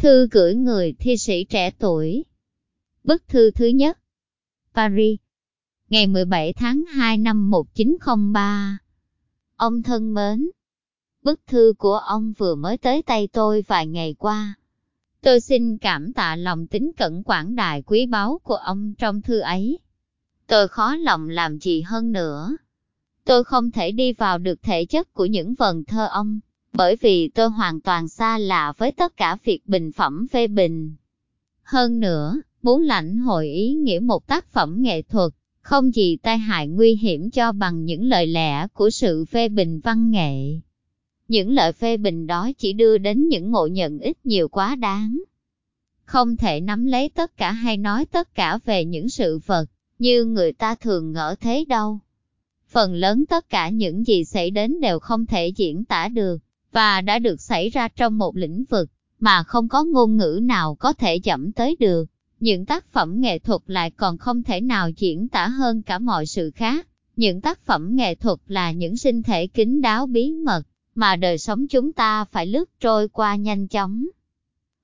Thư gửi người thi sĩ trẻ tuổi. Bức thư thứ nhất. Paris. Ngày 17 tháng 2 năm 1903. Ông thân mến. Bức thư của ông vừa mới tới tay tôi vài ngày qua. Tôi xin cảm tạ lòng tính cẩn quảng đại quý báu của ông trong thư ấy. Tôi khó lòng làm gì hơn nữa. Tôi không thể đi vào được thể chất của những vần thơ ông, bởi vì tôi hoàn toàn xa lạ với tất cả việc bình phẩm phê bình. Hơn nữa, muốn lãnh hội ý nghĩa một tác phẩm nghệ thuật, không gì tai hại nguy hiểm cho bằng những lời lẽ của sự phê bình văn nghệ. Những lời phê bình đó chỉ đưa đến những ngộ nhận ít nhiều quá đáng. Không thể nắm lấy tất cả hay nói tất cả về những sự vật, như người ta thường ngỡ thế đâu. Phần lớn tất cả những gì xảy đến đều không thể diễn tả được, và đã được xảy ra trong một lĩnh vực, mà không có ngôn ngữ nào có thể chậm tới được. Những tác phẩm nghệ thuật lại còn không thể nào diễn tả hơn cả mọi sự khác. Những tác phẩm nghệ thuật là những sinh thể kín đáo bí mật, mà đời sống chúng ta phải lướt trôi qua nhanh chóng.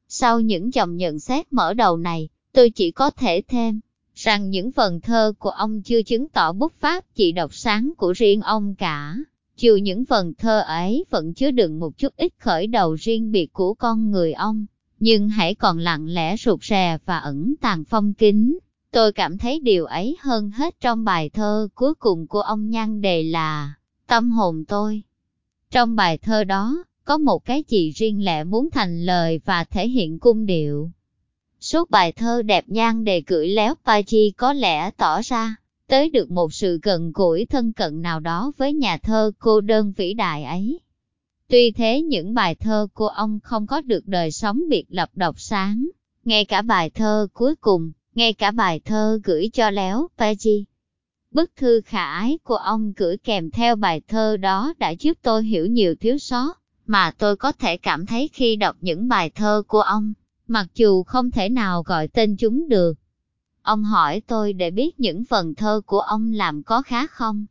Sau những dòng nhận xét mở đầu này, tôi chỉ có thể thêm, rằng những vần thơ của ông chưa chứng tỏ bút pháp chỉ độc sáng của riêng ông cả. Trừ những phần thơ ấy vẫn chứa đựng một chút ít khởi đầu riêng biệt của con người ông, nhưng hãy còn lặng lẽ rụt rè và ẩn tàng phong kính. Tôi cảm thấy điều ấy hơn hết trong bài thơ cuối cùng của ông nhan đề là Tâm hồn tôi. Trong bài thơ đó, có một cái gì riêng lẻ muốn thành lời và thể hiện cung điệu. Suốt bài thơ đẹp nhan đề gửi léo Pachi có lẽ tỏ ra, tới được một sự gần gũi thân cận nào đó với nhà thơ cô đơn vĩ đại ấy. Tuy thế những bài thơ của ông không có được đời sống biệt lập độc sáng, ngay cả bài thơ cuối cùng, ngay cả bài thơ gửi cho léo Pachi. Bức thư khả ái của ông gửi kèm theo bài thơ đó đã giúp tôi hiểu nhiều thiếu sót, mà tôi có thể cảm thấy khi đọc những bài thơ của ông, mặc dù không thể nào gọi tên chúng được. Ông hỏi tôi để biết những phần thơ của ông làm có khá không?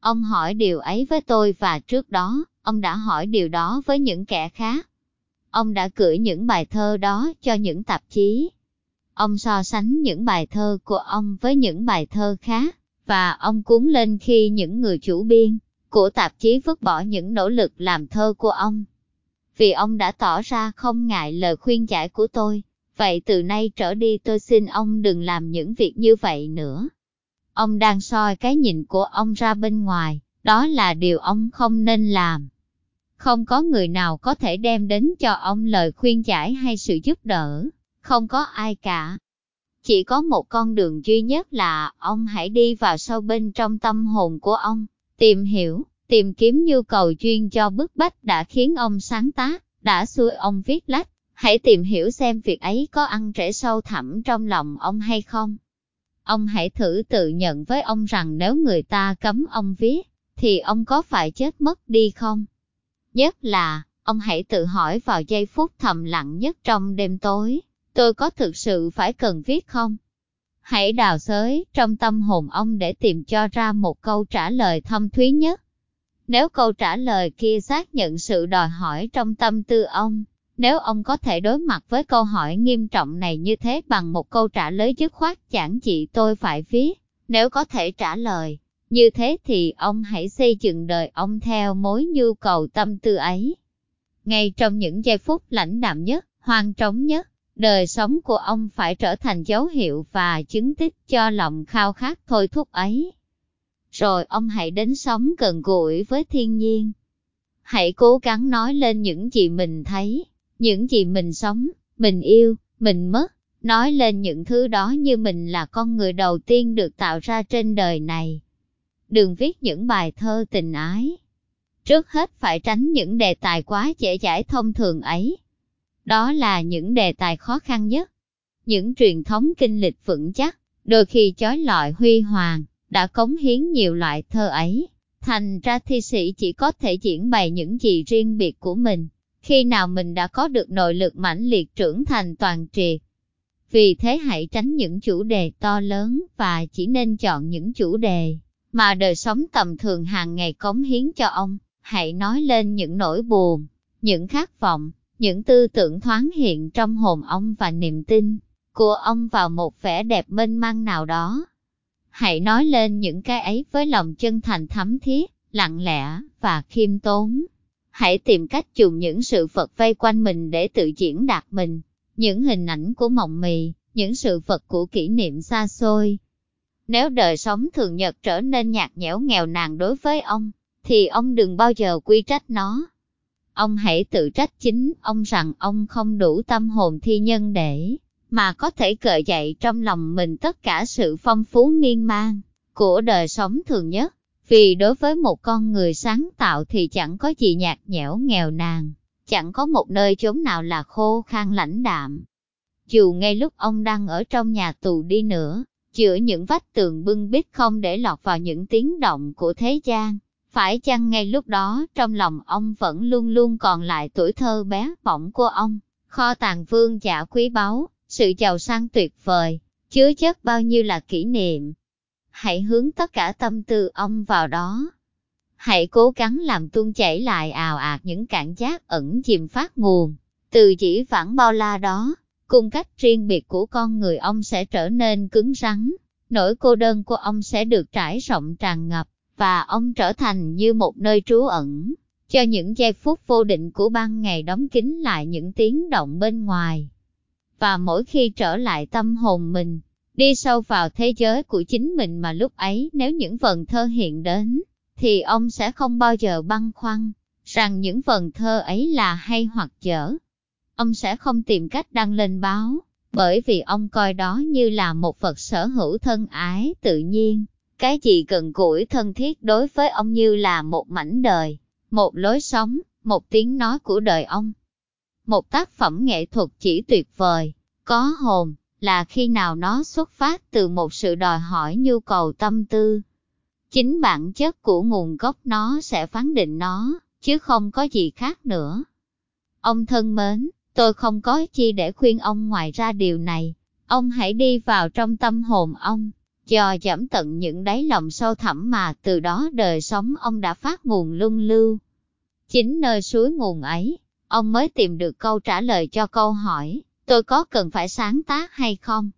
Ông hỏi điều ấy với tôi và trước đó, ông đã hỏi điều đó với những kẻ khác. Ông đã gửi những bài thơ đó cho những tạp chí. Ông so sánh những bài thơ của ông với những bài thơ khác, và ông cuốn lên khi những người chủ biên của tạp chí vứt bỏ những nỗ lực làm thơ của ông. Vì ông đã tỏ ra không ngại lời khuyên giải của tôi, vậy từ nay trở đi tôi xin ông đừng làm những việc như vậy nữa. Ông đang soi cái nhìn của ông ra bên ngoài, đó là điều ông không nên làm. Không có người nào có thể đem đến cho ông lời khuyên giải hay sự giúp đỡ, không có ai cả. Chỉ có một con đường duy nhất là ông hãy đi vào sâu bên trong tâm hồn của ông, tìm hiểu, tìm kiếm nhu cầu chuyên cho bức bách đã khiến ông sáng tác, đã xui ông viết lách. Hãy tìm hiểu xem việc ấy có ăn trễ sâu thẳm trong lòng ông hay không. Ông hãy thử tự nhận với ông rằng nếu người ta cấm ông viết, thì ông có phải chết mất đi không? Nhất là, ông hãy tự hỏi vào giây phút thầm lặng nhất trong đêm tối, tôi có thực sự phải cần viết không? Hãy đào xới trong tâm hồn ông để tìm cho ra một câu trả lời thâm thúy nhất. Nếu câu trả lời kia xác nhận sự đòi hỏi trong tâm tư ông, nếu ông có thể đối mặt với câu hỏi nghiêm trọng này như thế bằng một câu trả lời dứt khoát chẳng chị tôi phải viết, nếu có thể trả lời, như thế thì ông hãy xây dựng đời ông theo mối nhu cầu tâm tư ấy. Ngay trong những giây phút lãnh đạm nhất, hoang trống nhất, đời sống của ông phải trở thành dấu hiệu và chứng tích cho lòng khao khát thôi thúc ấy. Rồi ông hãy đến sống gần gũi với thiên nhiên. Hãy cố gắng nói lên những gì mình thấy, những gì mình sống, mình yêu, mình mất, nói lên những thứ đó như mình là con người đầu tiên được tạo ra trên đời này. Đừng viết những bài thơ tình ái. Trước hết phải tránh những đề tài quá dễ dãi thông thường ấy. Đó là những đề tài khó khăn nhất. Những truyền thống kinh lịch vững chắc, đôi khi chói lọi huy hoàng, đã cống hiến nhiều loại thơ ấy. Thành ra thi sĩ chỉ có thể diễn bày những gì riêng biệt của mình, khi nào mình đã có được nội lực mãnh liệt trưởng thành toàn triệt. Vì thế hãy tránh những chủ đề to lớn và chỉ nên chọn những chủ đề mà đời sống tầm thường hàng ngày cống hiến cho ông. Hãy nói lên những nỗi buồn, những khát vọng, những tư tưởng thoáng hiện trong hồn ông và niềm tin của ông vào một vẻ đẹp mênh mang nào đó. Hãy nói lên những cái ấy với lòng chân thành thấm thiết, lặng lẽ và khiêm tốn. Hãy tìm cách dùng những sự vật vây quanh mình để tự diễn đạt mình, những hình ảnh của mộng mì, những sự vật của kỷ niệm xa xôi. Nếu đời sống thường nhật trở nên nhạt nhẽo nghèo nàn đối với ông, thì ông đừng bao giờ quy trách nó. Ông hãy tự trách chính ông rằng ông không đủ tâm hồn thi nhân để mà có thể gợi dậy trong lòng mình tất cả sự phong phú miên man của đời sống thường nhất. Vì đối với một con người sáng tạo thì chẳng có gì nhạt nhẽo nghèo nàn, chẳng có một nơi chốn nào là khô khan lãnh đạm. Dù ngay lúc ông đang ở trong nhà tù đi nữa, giữa những vách tường bưng bít không để lọt vào những tiếng động của thế gian, phải chăng ngay lúc đó trong lòng ông vẫn luôn luôn còn lại tuổi thơ bé bỏng của ông, kho tàng vương giả quý báu, sự giàu sang tuyệt vời, chứa chất bao nhiêu là kỷ niệm. Hãy hướng tất cả tâm tư ông vào đó. Hãy cố gắng làm tuôn chảy lại ào ạt những cảm giác ẩn chìm phát nguồn, từ chỉ vãng bao la đó, cùng cách riêng biệt của con người ông sẽ trở nên cứng rắn, nỗi cô đơn của ông sẽ được trải rộng tràn ngập, và ông trở thành như một nơi trú ẩn, cho những giây phút vô định của ban ngày đóng kín lại những tiếng động bên ngoài. Và mỗi khi trở lại tâm hồn mình, đi sâu vào thế giới của chính mình mà lúc ấy nếu những vần thơ hiện đến, thì ông sẽ không bao giờ băn khoăn, rằng những vần thơ ấy là hay hoặc dở. Ông sẽ không tìm cách đăng lên báo, bởi vì ông coi đó như là một vật sở hữu thân ái tự nhiên. Cái gì gần gũi thân thiết đối với ông như là một mảnh đời, một lối sống, một tiếng nói của đời ông. Một tác phẩm nghệ thuật chỉ tuyệt vời, có hồn, là khi nào nó xuất phát từ một sự đòi hỏi nhu cầu tâm tư. Chính bản chất của nguồn gốc nó sẽ phán định nó, chứ không có gì khác nữa. Ông thân mến, tôi không có chi để khuyên ông ngoài ra điều này. Ông hãy đi vào trong tâm hồn ông, dò dẫm tận những đáy lòng sâu thẳm mà từ đó đời sống ông đã phát nguồn luân lưu. Chính nơi suối nguồn ấy, ông mới tìm được câu trả lời cho câu hỏi, tôi có cần phải sáng tác hay không?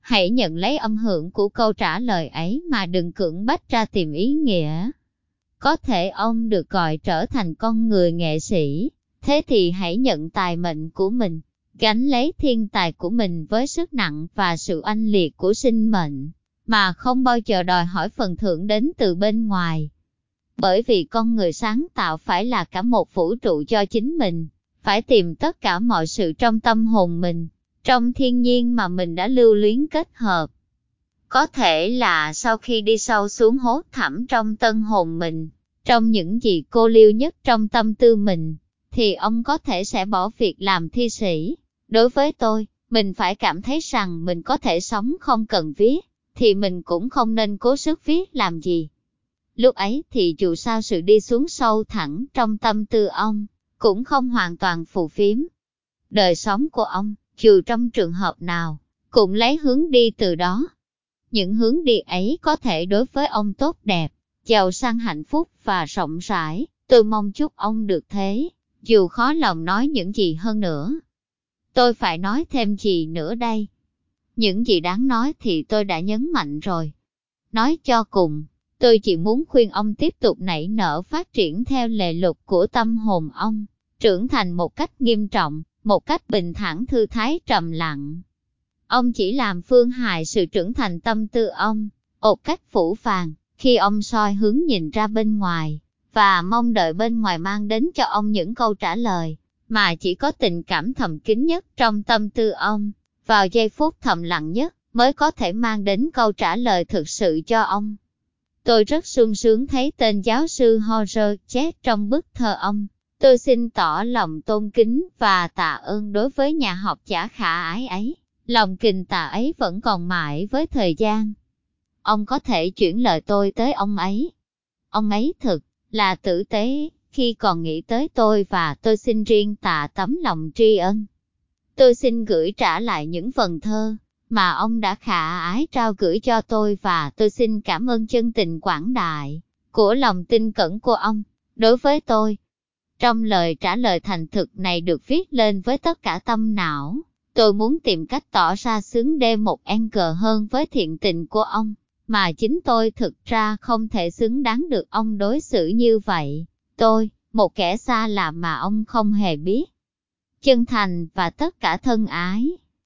Hãy nhận lấy âm hưởng của câu trả lời ấy mà đừng cưỡng bách ra tìm ý nghĩa. Có thể ông được gọi trở thành con người nghệ sĩ, thế thì hãy nhận tài mệnh của mình, gánh lấy thiên tài của mình với sức nặng và sự oanh liệt của sinh mệnh mà không bao giờ đòi hỏi phần thưởng đến từ bên ngoài. Bởi vì con người sáng tạo phải là cả một vũ trụ cho chính mình, phải tìm tất cả mọi sự trong tâm hồn mình, trong thiên nhiên mà mình đã lưu luyến kết hợp. Có thể là sau khi đi sâu xuống hố thẳm trong tân hồn mình, trong những gì cô liêu nhất trong tâm tư mình, thì ông có thể sẽ bỏ việc làm thi sĩ. Đối với tôi, mình phải cảm thấy rằng mình có thể sống không cần viết, thì mình cũng không nên cố sức viết làm gì. Lúc ấy thì dù sao sự đi xuống sâu thẳng trong tâm tư ông, cũng không hoàn toàn phù phiếm. Đời sống của ông, dù trong trường hợp nào, cũng lấy hướng đi từ đó. Những hướng đi ấy có thể đối với ông tốt đẹp, giàu sang hạnh phúc và rộng rãi, tôi mong chúc ông được thế, dù khó lòng nói những gì hơn nữa. Tôi phải nói thêm gì nữa đây? Những gì đáng nói thì tôi đã nhấn mạnh rồi. Nói cho cùng, tôi chỉ muốn khuyên ông tiếp tục nảy nở phát triển theo lệ lục của tâm hồn ông, trưởng thành một cách nghiêm trọng, một cách bình thản thư thái trầm lặng. Ông chỉ làm phương hại sự trưởng thành tâm tư ông, một cách phủ phàng, khi ông soi hướng nhìn ra bên ngoài, và mong đợi bên ngoài mang đến cho ông những câu trả lời, mà chỉ có tình cảm thầm kín nhất trong tâm tư ông, vào giây phút thầm lặng nhất, mới có thể mang đến câu trả lời thực sự cho ông. Tôi rất sung sướng thấy tên giáo sư Horner chết trong bức thơ ông. Tôi xin tỏ lòng tôn kính và tạ ơn đối với nhà học giả khả ái ấy. Lòng kình tạ ấy vẫn còn mãi với thời gian. Ông có thể chuyển lời tôi tới ông ấy. Ông ấy thực là tử tế, khi còn nghĩ tới tôi và tôi xin riêng tạ tấm lòng tri ân. Tôi xin gửi trả lại những phần thơ mà ông đã khả ái trao gửi cho tôi và tôi xin cảm ơn chân tình quảng đại của lòng tin cẩn của ông đối với tôi. Trong lời trả lời thành thực này được viết lên với tất cả tâm não, tôi muốn tìm cách tỏ ra xứng đê một en cờ hơn với thiện tình của ông, mà chính tôi thực ra không thể xứng đáng được ông đối xử như vậy. Tôi, một kẻ xa lạ mà ông không hề biết. Chân thành và tất cả thân ái.